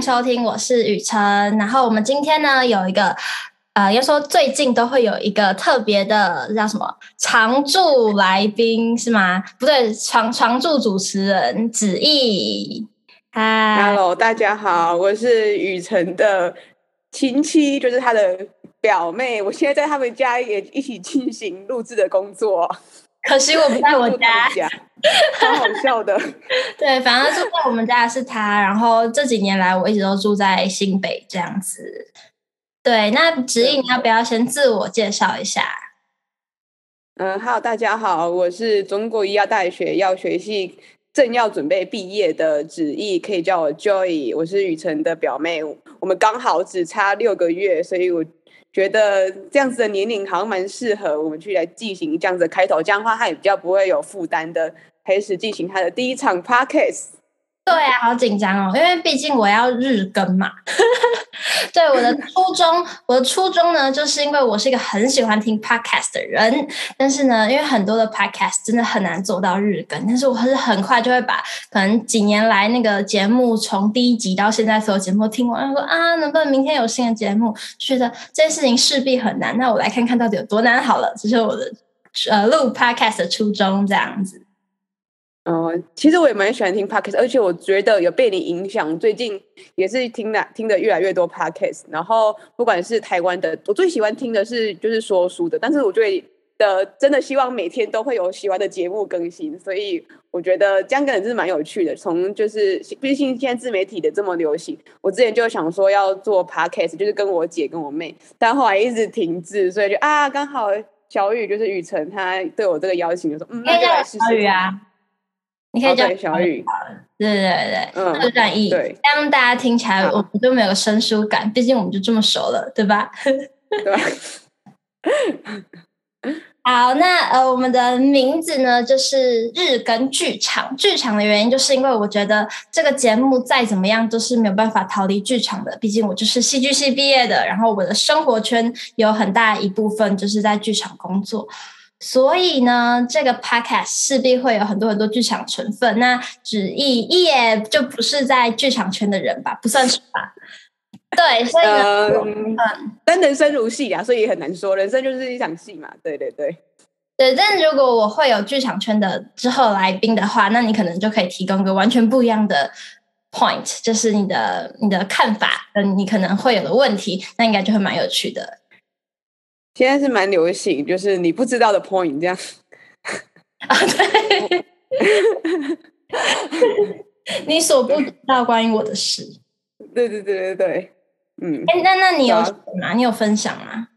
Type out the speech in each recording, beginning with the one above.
收听，我是雨辰。然后我们今天呢有一个，呃，要说最近都会有一个特别的叫什么常驻来宾是吗？不对，常常驻主持人子毅。嗨，Hello，大家好，我是雨辰的亲戚，就是他的表妹。我现在在他们家也一起进行录制的工作。可惜我不在我家，超好笑的。对，反正住在我们家的是他。然后这几年来，我一直都住在新北这样子。对，那子毅，你要不要先自我介绍一下？嗯，Hello，大家好，我是中国医药大学药学系正要准备毕业的子毅，可以叫我 Joy。我是雨辰的表妹，我们刚好只差六个月，所以我。觉得这样子的年龄好像蛮适合我们去来进行这样子的开头，这样的话他也比较不会有负担的开始进行他的第一场 podcast。对啊，好紧张哦，因为毕竟我要日更嘛。对，我的初衷，我的初衷呢，就是因为我是一个很喜欢听 podcast 的人，但是呢，因为很多的 podcast 真的很难做到日更，但是我是很快就会把可能几年来那个节目从第一集到现在所有节目听完，说啊，能不能明天有新的节目？就觉得这件事情势必很难，那我来看看到底有多难好了，这是我的呃录 podcast 的初衷，这样子。哦、其实我也蛮喜欢听 podcast，而且我觉得有被你影响，最近也是听的听的越来越多 podcast。然后不管是台湾的，我最喜欢听的是就是说书的，但是我觉得真的希望每天都会有喜欢的节目更新，所以我觉得这样可能是蛮有趣的。从就是毕竟现在自媒体的这么流行，我之前就想说要做 podcast，就是跟我姐跟我妹，但后来一直停滞，所以就啊，刚好小雨就是雨辰，他对我这个邀请就说，嗯，那就来试试啊。你可以叫小雨，对对对，嗯，这个转译，这样大家听起来我们都没有生疏感，毕竟我们就这么熟了，对吧？对。好，那呃，我们的名字呢，就是日更剧场。剧场的原因，就是因为我觉得这个节目再怎么样都是没有办法逃离剧场的，毕竟我就是戏剧系毕业的，然后我的生活圈有很大一部分就是在剧场工作。所以呢，这个 podcast 势必会有很多很多剧场成分。那子毅也就不是在剧场圈的人吧？不算是吧？对，所以呢，嗯，但人生如戏啊，所以很难说，人生就是一场戏嘛。对对对，对。但如果我会有剧场圈的之后来宾的话，那你可能就可以提供个完全不一样的 point，就是你的你的看法，嗯，你可能会有的问题，那应该就会蛮有趣的。现在是蛮流行，就是你不知道的 point 这样。啊，对，你所不知道关于我的事。对对对对对，嗯。哎，那那你有什么？你有分享吗？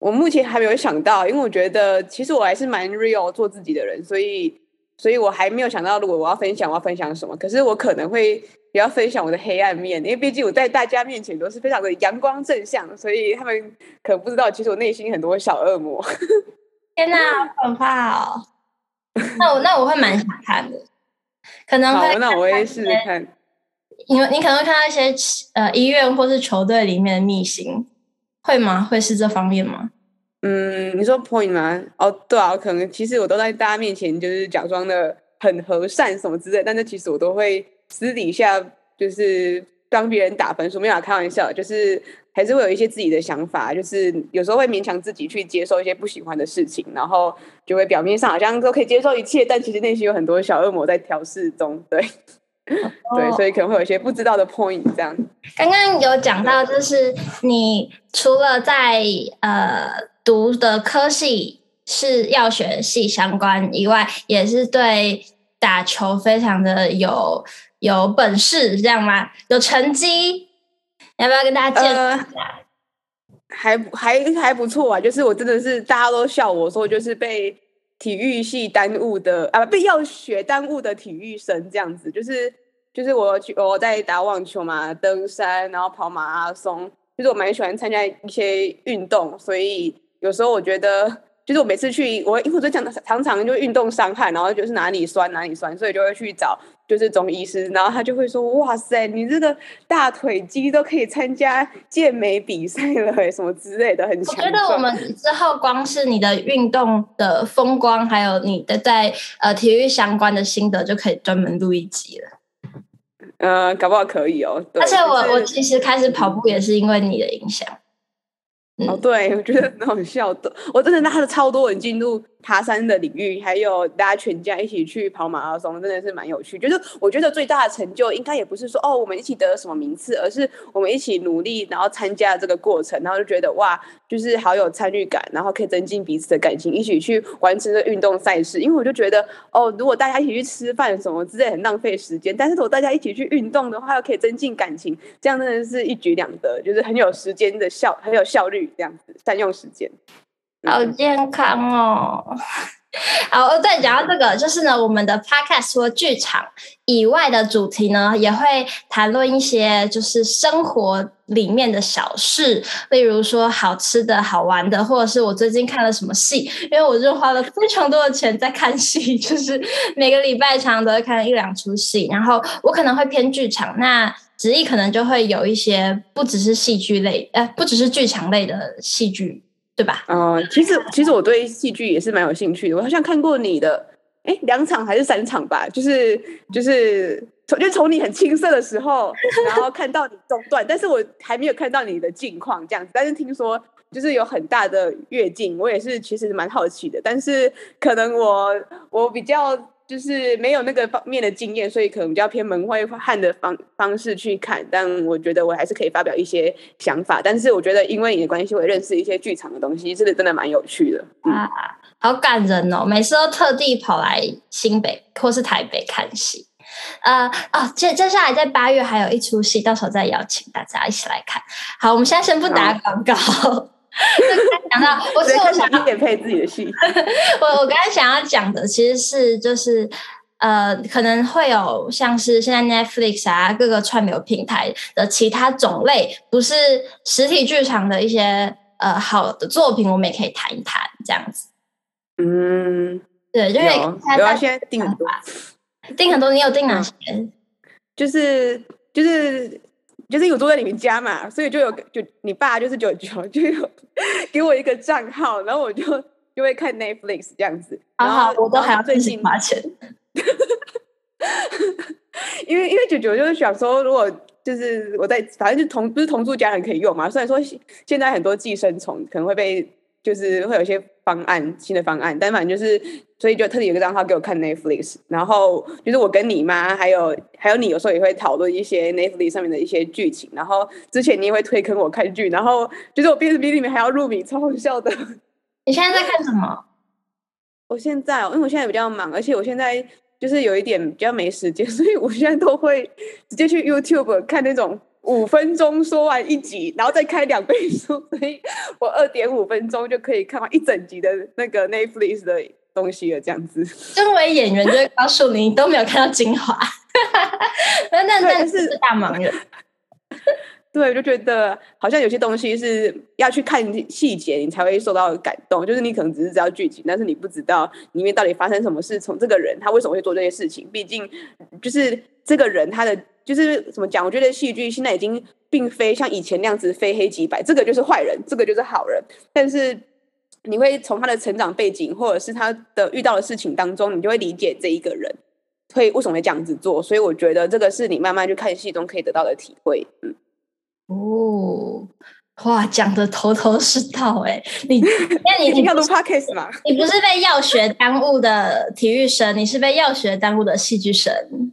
我目前还没有想到，因为我觉得其实我还是蛮 real 做自己的人，所以。所以我还没有想到，如果我要分享，我要分享什么？可是我可能会也要分享我的黑暗面，因为毕竟我在大家面前都是非常的阳光正向，所以他们可能不知道，其实我内心很多小恶魔。天哪，好可怕哦！那我那我会蛮想看的，可能会好，那我也试试看。你你可能会看到一些呃医院或是球队里面的秘辛，会吗？会是这方面吗？嗯，你说 point 吗？哦，对啊，可能其实我都在大家面前就是假装的很和善什么之类，但是其实我都会私底下就是帮别人打分数，没有开玩笑，就是还是会有一些自己的想法，就是有时候会勉强自己去接受一些不喜欢的事情，然后就会表面上好像都可以接受一切，但其实内心有很多小恶魔在调试中，对，哦、对，所以可能会有一些不知道的 point 这样。刚刚有讲到，就是你除了在呃。读的科系是药学系相关以外，也是对打球非常的有有本事，这样吗？有成绩，要不要跟大家介绍一下？还还还不错啊，就是我真的是大家都笑我说，就是被体育系耽误的啊，被药学耽误的体育生这样子，就是就是我我在打网球嘛，登山，然后跑马拉松，就是我蛮喜欢参加一些运动，所以。有时候我觉得，就是我每次去，我因为我这样常常就运动伤害，然后就是哪里酸哪里酸，所以就会去找就是中医师，然后他就会说：“哇塞，你这个大腿肌都可以参加健美比赛了，什么之类的，很强。”我觉得我们之后光是你的运动的风光，还有你的在呃体育相关的心得，就可以专门录一集了。呃，搞不好可以哦。而且我、我其实开始跑步也是因为你的影响。嗯、哦，对，我觉得很好笑的。我真的拉了超多人进入爬山的领域，还有大家全家一起去跑马拉松，真的是蛮有趣。就是我觉得最大的成就，应该也不是说哦，我们一起得了什么名次，而是我们一起努力，然后参加这个过程，然后就觉得哇，就是好有参与感，然后可以增进彼此的感情，一起去完成这运动赛事。因为我就觉得哦，如果大家一起去吃饭什么之类，很浪费时间。但是如果大家一起去运动的话，又可以增进感情，这样真的是一举两得，就是很有时间的效，很有效率，这样子善用时间，好健康哦。好，对，讲到这个，就是呢，我们的 podcast 除了剧场以外的主题呢，也会谈论一些就是生活里面的小事，例如说好吃的好玩的，或者是我最近看了什么戏，因为我就花了非常多的钱在看戏，就是每个礼拜常常都会看一两出戏，然后我可能会偏剧场，那子毅可能就会有一些不只是戏剧类，呃，不只是剧场类的戏剧。对吧？嗯、其实其实我对戏剧也是蛮有兴趣的。我好像看过你的，哎，两场还是三场吧？就是就是从就从你很青涩的时候，然后看到你中断，但是我还没有看到你的近况这样子。但是听说就是有很大的跃进，我也是其实蛮好奇的。但是可能我我比较。就是没有那个方面的经验，所以可能比较偏门外汉的方方式去看。但我觉得我还是可以发表一些想法。但是我觉得因为你的关系，我也认识一些剧场的东西，这个真的蛮有趣的。嗯、啊，好感人哦！每次都特地跑来新北或是台北看戏。呃，哦，接接下来在八月还有一出戏，到时候再邀请大家一起来看。好，我们现在先不打广告。讲到，我是我想要点配自己的戏。我我刚才想要讲的其实是就是呃，可能会有像是现在 Netflix 啊，各个串流平台的其他种类，不是实体剧场的一些呃好的作品，我们也可以谈一谈这样子。嗯，对，因为有啊，现在订很多，订很多，你有订哪些？就是就是。就是有住在你们家嘛，所以就有就你爸就是九九就有给我一个账号，然后我就就会看 Netflix 这样子。好好，我都还要最近花钱。因为因为九九就是想说，如果就是我在反正就同不是同住家人可以用嘛，虽然说现在很多寄生虫可能会被。就是会有一些方案，新的方案，但反正就是，所以就特地有个账号给我看 Netflix，然后就是我跟你妈还有还有你有时候也会讨论一些 Netflix 上面的一些剧情，然后之前你也会推坑我看剧，然后就是我 Bilibili 里面还要入迷，超好笑的。你现在在看什么？我现在哦，因为我现在比较忙，而且我现在就是有一点比较没时间，所以我现在都会直接去 YouTube 看那种。五分钟说完一集，然后再开两倍速，所以我二点五分钟就可以看完一整集的那个 Netflix 的东西了。这样子，身为演员就会告诉你，你都没有看到精华，那那那是大忙人。对，我就觉得好像有些东西是要去看细节，你才会受到感动。就是你可能只是知道剧情，但是你不知道里面到底发生什么事。从这个人他为什么会做这些事情？毕竟就是这个人他的。就是怎么讲？我觉得戏剧现在已经并非像以前那样子非黑即白，这个就是坏人，这个就是好人。但是你会从他的成长背景，或者是他的遇到的事情当中，你就会理解这一个人会为什么会这样子做。所以我觉得这个是你慢慢去看戏中可以得到的体会。嗯，哦，哇，讲的头头是道哎！你那 你你要录 podcast 吗？你不是被药学耽误的体育生，你是被药学耽误的戏剧生。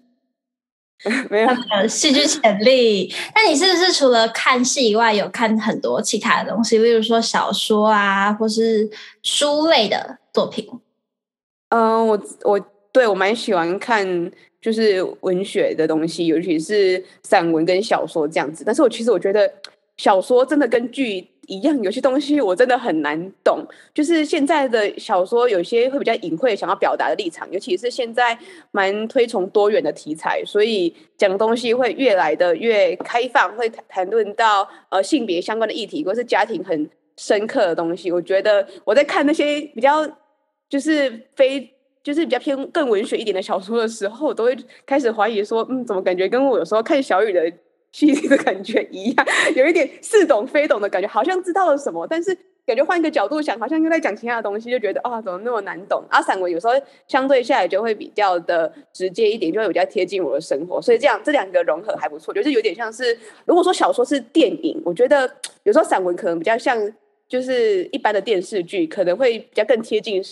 没有戏剧潜力。那你是不是除了看戏以外，有看很多其他的东西，例如说小说啊，或是书类的作品？嗯、呃，我我对我蛮喜欢看就是文学的东西，尤其是散文跟小说这样子。但是我其实我觉得小说真的跟剧。一样，有些东西我真的很难懂。就是现在的小说，有些会比较隐晦，想要表达的立场，尤其是现在蛮推崇多元的题材，所以讲东西会越来的越开放，会谈论到呃性别相关的议题，或是家庭很深刻的东西。我觉得我在看那些比较就是非就是比较偏更文学一点的小说的时候，我都会开始怀疑说，嗯，怎么感觉跟我有时候看小雨的。戏剧的感觉一样，有一点似懂非懂的感觉，好像知道了什么，但是感觉换一个角度想，好像又在讲其他的东西，就觉得啊、怎么那么难懂？啊，散文有时候相对下来就会比较的直接一点，就会比较贴近我的生活，所以这样这两个融合还不错，就是有点像是，如果说小说是电影，我觉得有时候散文可能比较像，就是一般的电视剧，可能会比较更贴近，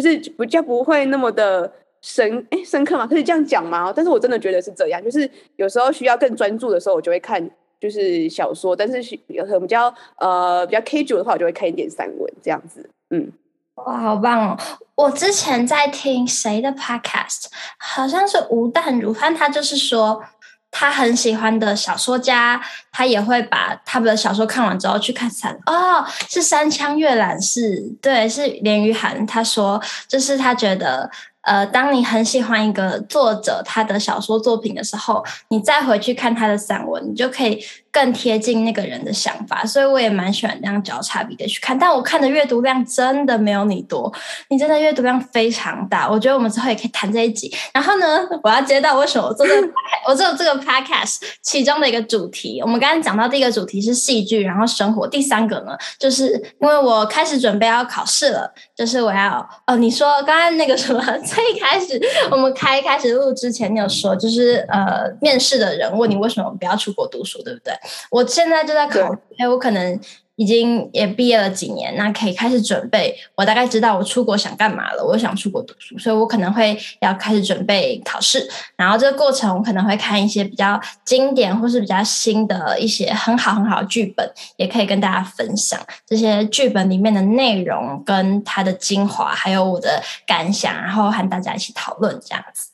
就是比较不会那么的深，哎，深刻嘛？可以这样讲吗？但是我真的觉得是这样，就是有时候需要更专注的时候，我就会看。就是小说，但是有很比较呃比较 casual 的话，我就会看一点散文这样子。嗯，哇，好棒哦！我之前在听谁的 podcast，好像是吴淡如，反正他就是说他很喜欢的小说家，他也会把他们的小说看完之后去看散。哦，是三枪阅览室，对，是连于涵。他说，就是他觉得。呃，当你很喜欢一个作者他的小说作品的时候，你再回去看他的散文，你就可以更贴近那个人的想法。所以我也蛮喜欢这样交叉比的去看。但我看的阅读量真的没有你多，你真的阅读量非常大。我觉得我们之后也可以谈这一集。然后呢，我要接到为什么我做这个，我做这个 podcast 其中的一个主题。我们刚刚讲到第一个主题是戏剧，然后生活。第三个呢，就是因为我开始准备要考试了，就是我要呃，你说刚刚那个什么？最开始我们开开始录之前，你有说就是呃，面试的人问你为什么不要出国读书，对不对？我现在就在考虑，哎，我可能。已经也毕业了几年，那可以开始准备。我大概知道我出国想干嘛了。我想出国读书，所以我可能会要开始准备考试。然后这个过程，我可能会看一些比较经典或是比较新的一些很好很好的剧本，也可以跟大家分享这些剧本里面的内容跟它的精华，还有我的感想，然后和大家一起讨论这样子。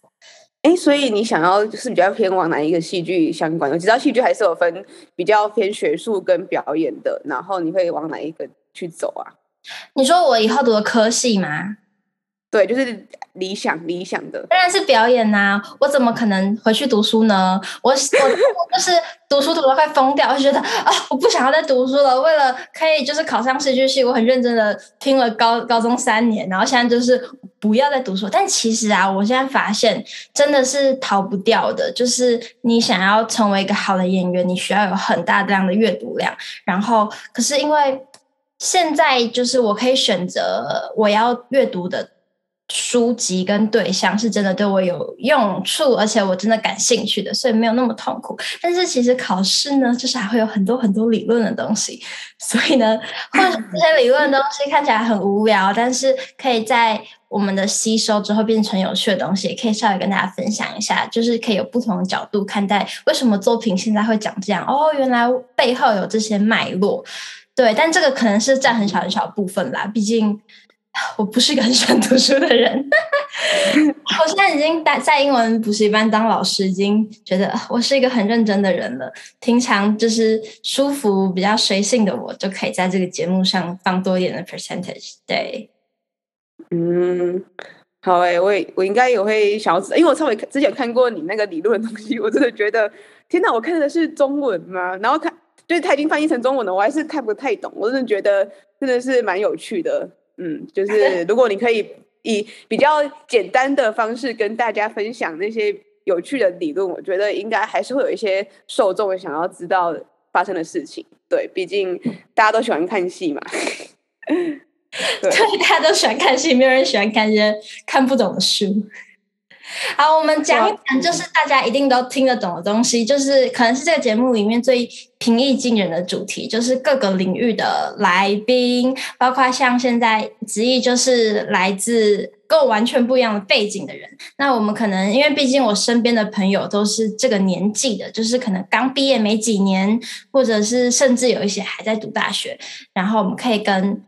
哎，所以你想要就是比较偏往哪一个戏剧相关？我知道戏剧还是有分比较偏学术跟表演的，然后你会往哪一个去走啊？你说我以后读的科系吗？对，就是理想理想的，当然是表演呐、我怎么可能回去读书呢？我我就是读书读的快疯掉，我觉得啊，我不想要再读书了。为了可以就是考上戏剧系，我很认真的听了高高中三年，然后现在就是不要再读书。但其实啊，我现在发现真的是逃不掉的，就是你想要成为一个好的演员，你需要有很大量的阅读量。然后，可是因为现在就是我可以选择我要阅读的。书籍跟对象是真的对我有用处，而且我真的感兴趣的，所以没有那么痛苦。但是其实考试呢，就是还会有很多很多理论的东西，所以呢，或者这些理论的东西看起来很无聊，但是可以在我们的吸收之后变成有趣的东西，也可以稍微跟大家分享一下，就是可以有不同的角度看待为什么作品现在会讲这样哦，原来背后有这些脉络。对，但这个可能是占很小很小部分啦，毕竟。我不是一个很喜欢读书的人，我现在已经在在英文补习班当老师，已经觉得我是一个很认真的人了。平常就是舒服、比较随性的我，就可以在这个节目上放多一点的 percentage。对，嗯，好诶，我也我应该也会想要，因为我稍微之前看过你那个理论的东西，我真的觉得，天哪，我看的是中文吗？然后看，就是他已经翻译成中文了，我还是看不太懂。我真的觉得真的是蛮有趣的。嗯，就是 如果你可以以比较简单的方式跟大家分享那些有趣的理论，我觉得应该还是会有一些受众想要知道发生的事情。对，毕竟大家都喜欢看戏嘛。对，大家都喜欢看戏，没有人喜欢看一些看不懂的书。好，我们讲一讲，就是大家一定都听得懂的东西，就是可能是这个节目里面最平易近人的主题，就是各个领域的来宾，包括像现在子毅就是来自跟我完全不一样的背景的人。那我们可能因为毕竟我身边的朋友都是这个年纪的，就是可能刚毕业没几年，或者是甚至有一些还在读大学，然后我们可以跟。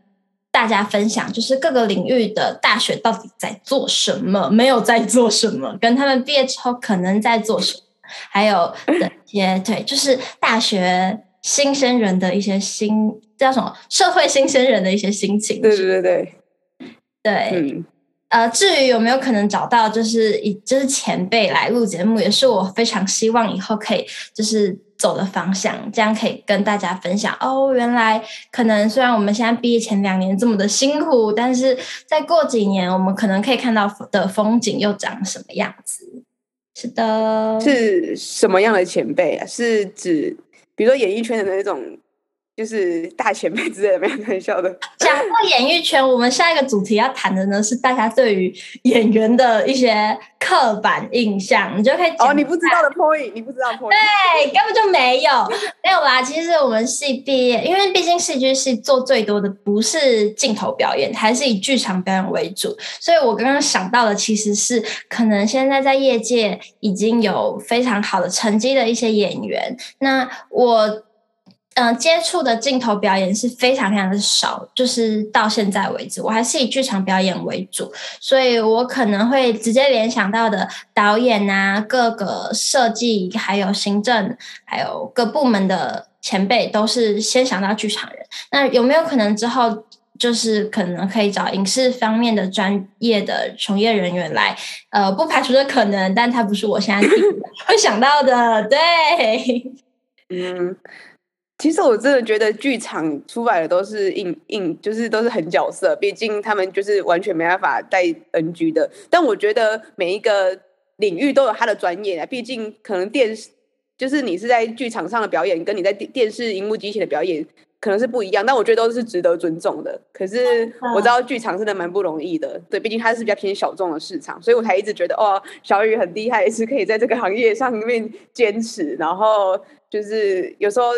大家分享，就是各个领域的大学到底在做什么，没有在做什么，跟他们毕业之后可能在做什么，还有的一些对，就是大学新鲜人的一些心，叫什么？社会新鲜人的一些心情。对对对对，对，嗯，呃，至于有没有可能找到，就是以就是前辈来录节目，也是我非常希望以后可以就是。走的方向，这样可以跟大家分享哦。原来可能虽然我们现在毕业前两年这么的辛苦，但是再过几年，我们可能可以看到的风景又长什么样子？是的，是什么样的前辈啊？是指比如说演艺圈的那种就是大前辈之类的，没有开玩笑的。讲到演艺圈，我们下一个主题要谈的呢是大家对于演员的一些刻板印象，你就可以。哦，你不知道的 point，你不知道 point，对，根本就没有没有啦。其实我们系毕业，因为毕竟戏剧系做最多的不是镜头表演，还是以剧场表演为主，所以我刚刚想到的其实是可能现在在业界已经有非常好的成绩的一些演员。那我。嗯、接触的镜头表演是非常非常的少，就是到现在为止，我还是以剧场表演为主，所以我可能会直接联想到的导演啊，各个设计，还有行政，还有各部门的前辈，都是先想到剧场人。那有没有可能之后，就是可能可以找影视方面的专业的从业人员来？呃，不排除的可能，但他不是我现在会想到的。对，嗯。其实我真的觉得剧场出来的都是硬硬，就是都是狠角色。毕竟他们就是完全没办法带 NG 的。但我觉得每一个领域都有他的专业啊。毕竟可能电视就是你是在剧场上的表演，跟你在电电视荧幕机前的表演可能是不一样。但我觉得都是值得尊重的。可是我知道剧场真的蛮不容易的，对，毕竟它是比较偏小众的市场，所以我才一直觉得哦，小雨很厉害，是可以在这个行业上面坚持。然后就是有时候。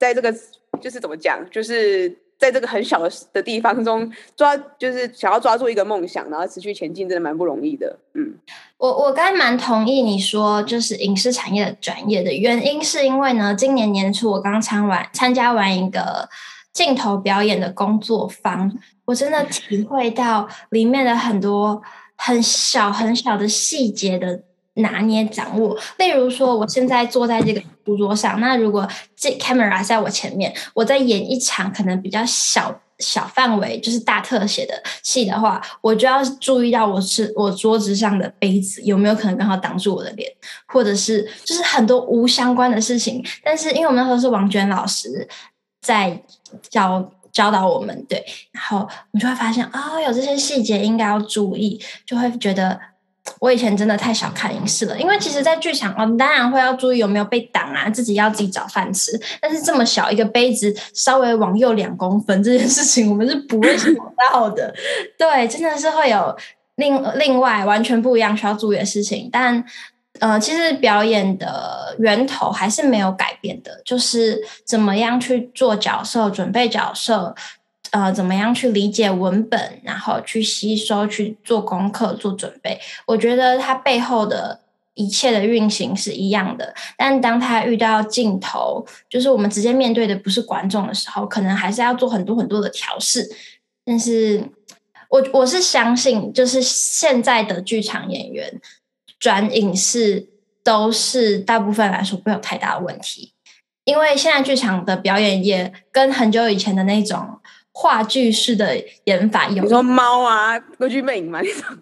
在这个就是怎么讲，就是在这个很小的的地方中抓，就是想要抓住一个梦想，然后持续前进，真的蛮不容易的。嗯，我我刚蛮同意你说，就是影视产业的专业的原因，是因为呢，今年年初我刚参完参加完一个镜头表演的工作坊，我真的体会到里面的很多很小很小的细节的。拿捏掌握，例如说，我现在坐在这个书桌上，那如果这 camera 在我前面，我在演一场可能比较小小范围，就是大特写的戏的话，我就要注意到我是我桌子上的杯子有没有可能刚好挡住我的脸，或者是就是很多无相关的事情。但是因为我们那时候是王娟老师在教教导我们，对，然后我们就会发现啊、哦，有这些细节应该要注意，就会觉得。我以前真的太小看影视了，因为其实，在剧场哦，当然会要注意有没有被挡啊，自己要自己找饭吃。但是这么小一个杯子，稍微往右两公分这件事情，我们是不会想到的。对，真的是会有另另外完全不一样需要注意的事情。但呃，其实表演的源头还是没有改变的，就是怎么样去做角色，准备角色。呃，怎么样去理解文本，然后去吸收、去做功课、做准备？我觉得它背后的一切的运行是一样的。但当他遇到镜头，就是我们直接面对的不是观众的时候，可能还是要做很多很多的调试。但是我我是相信，就是现在的剧场演员转影视都是大部分来说没有太大的问题，因为现在剧场的表演也跟很久以前的那种。话剧式的演法有，比如说猫啊，歌剧魅影嘛那种，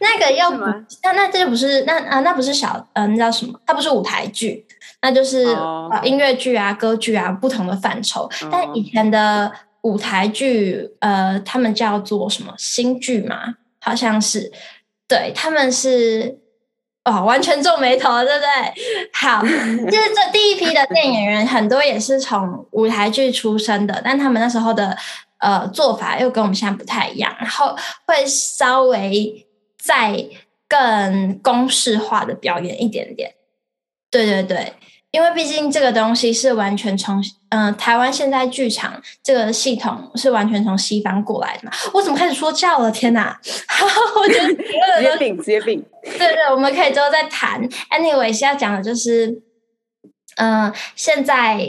那个要那那这就不是那啊，那不是小嗯、呃，那叫什么？它不是舞台剧，那就是、哦、音乐剧啊、歌剧啊不同的范畴。哦、但以前的舞台剧，呃，他们叫做什么新剧嘛？好像是，对，他们是哦，完全皱眉头，对不对？好，就是这第一批的电影人很多也是从舞台剧出身的，但他们那时候的。呃，做法又跟我们现在不太一样，然后会稍微再更公式化的表演一点点。对对对，因为毕竟这个东西是完全从嗯、呃、台湾现在剧场这个系统是完全从西方过来的嘛。我怎么开始说教了？天哪！我觉得直接病，直接病。对对，我们可以之后再谈。Anyway，现在讲的就是，嗯、呃，现在。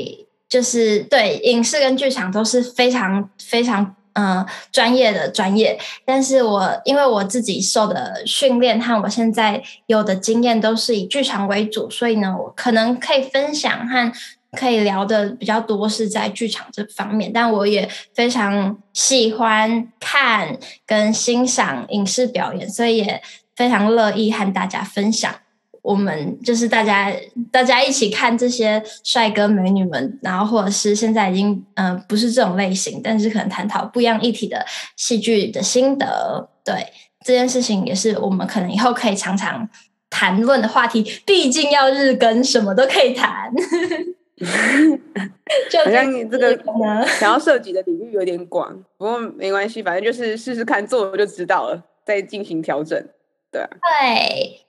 就是对影视跟剧场都是非常非常嗯、呃、专业的专业，但是我因为我自己受的训练和我现在有的经验都是以剧场为主，所以呢，我可能可以分享和可以聊的比较多是在剧场这方面，但我也非常喜欢看跟欣赏影视表演，所以也非常乐意和大家分享。我们就是大家，大家一起看这些帅哥美女们，然后或者是现在已经嗯、呃、不是这种类型，但是可能探讨不一样议题的戏剧的心得，对这件事情也是我们可能以后可以常常谈论的话题。毕竟要日更，什么都可以谈。好像你这个想要涉及的领域有点广，不过没关系，反正就是试试看，做了就知道了，再进行调整。对啊，对。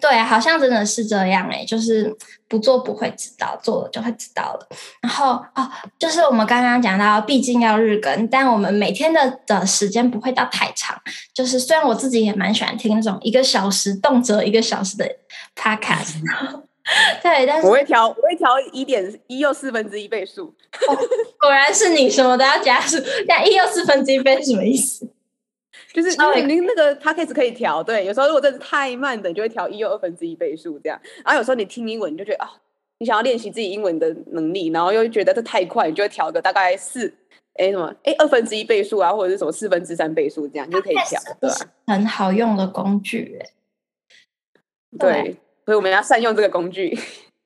对，好像真的是这样哎，就是不做不会知道，做了就会知道了。然后哦，就是我们刚刚讲到，毕竟要日更，但我们每天的的时间不会到太长。就是虽然我自己也蛮喜欢听那种一个小时动辄一个小时的 podcast，对，但是我会调，我会调一点一又四分之一倍速。哦，果然是你什么都要加速，那一又四分之一倍是什么意思？就是你那个 podcast 可以调，对，有时候如果真的太慢的，你就会调一又二分之一倍速这样。然后有时候你听英文，你就觉得啊，你想要练习自己英文的能力，然后又觉得这太快，你就会调个大概四，哎什么，哎二分之一倍速啊，或者是什么四分之三倍速这样就可以调，对吧？很好用的工具，哎，对，所以我们要善用这个工具。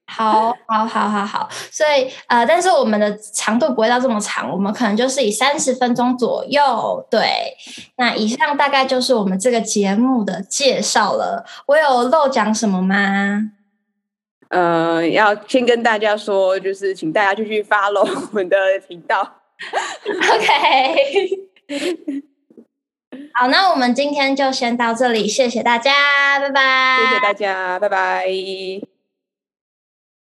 好，好，好，好，好，所以呃，但是我们的长度不会到这么长，我们可能就是以三十分钟左右。对，那以上大概就是我们这个节目的介绍了。我有漏讲什么吗？呃，要先跟大家说，就是请大家继续 follow 我们的频道。OK，好，那我们今天就先到这里，谢谢大家，拜拜。谢谢大家，拜拜。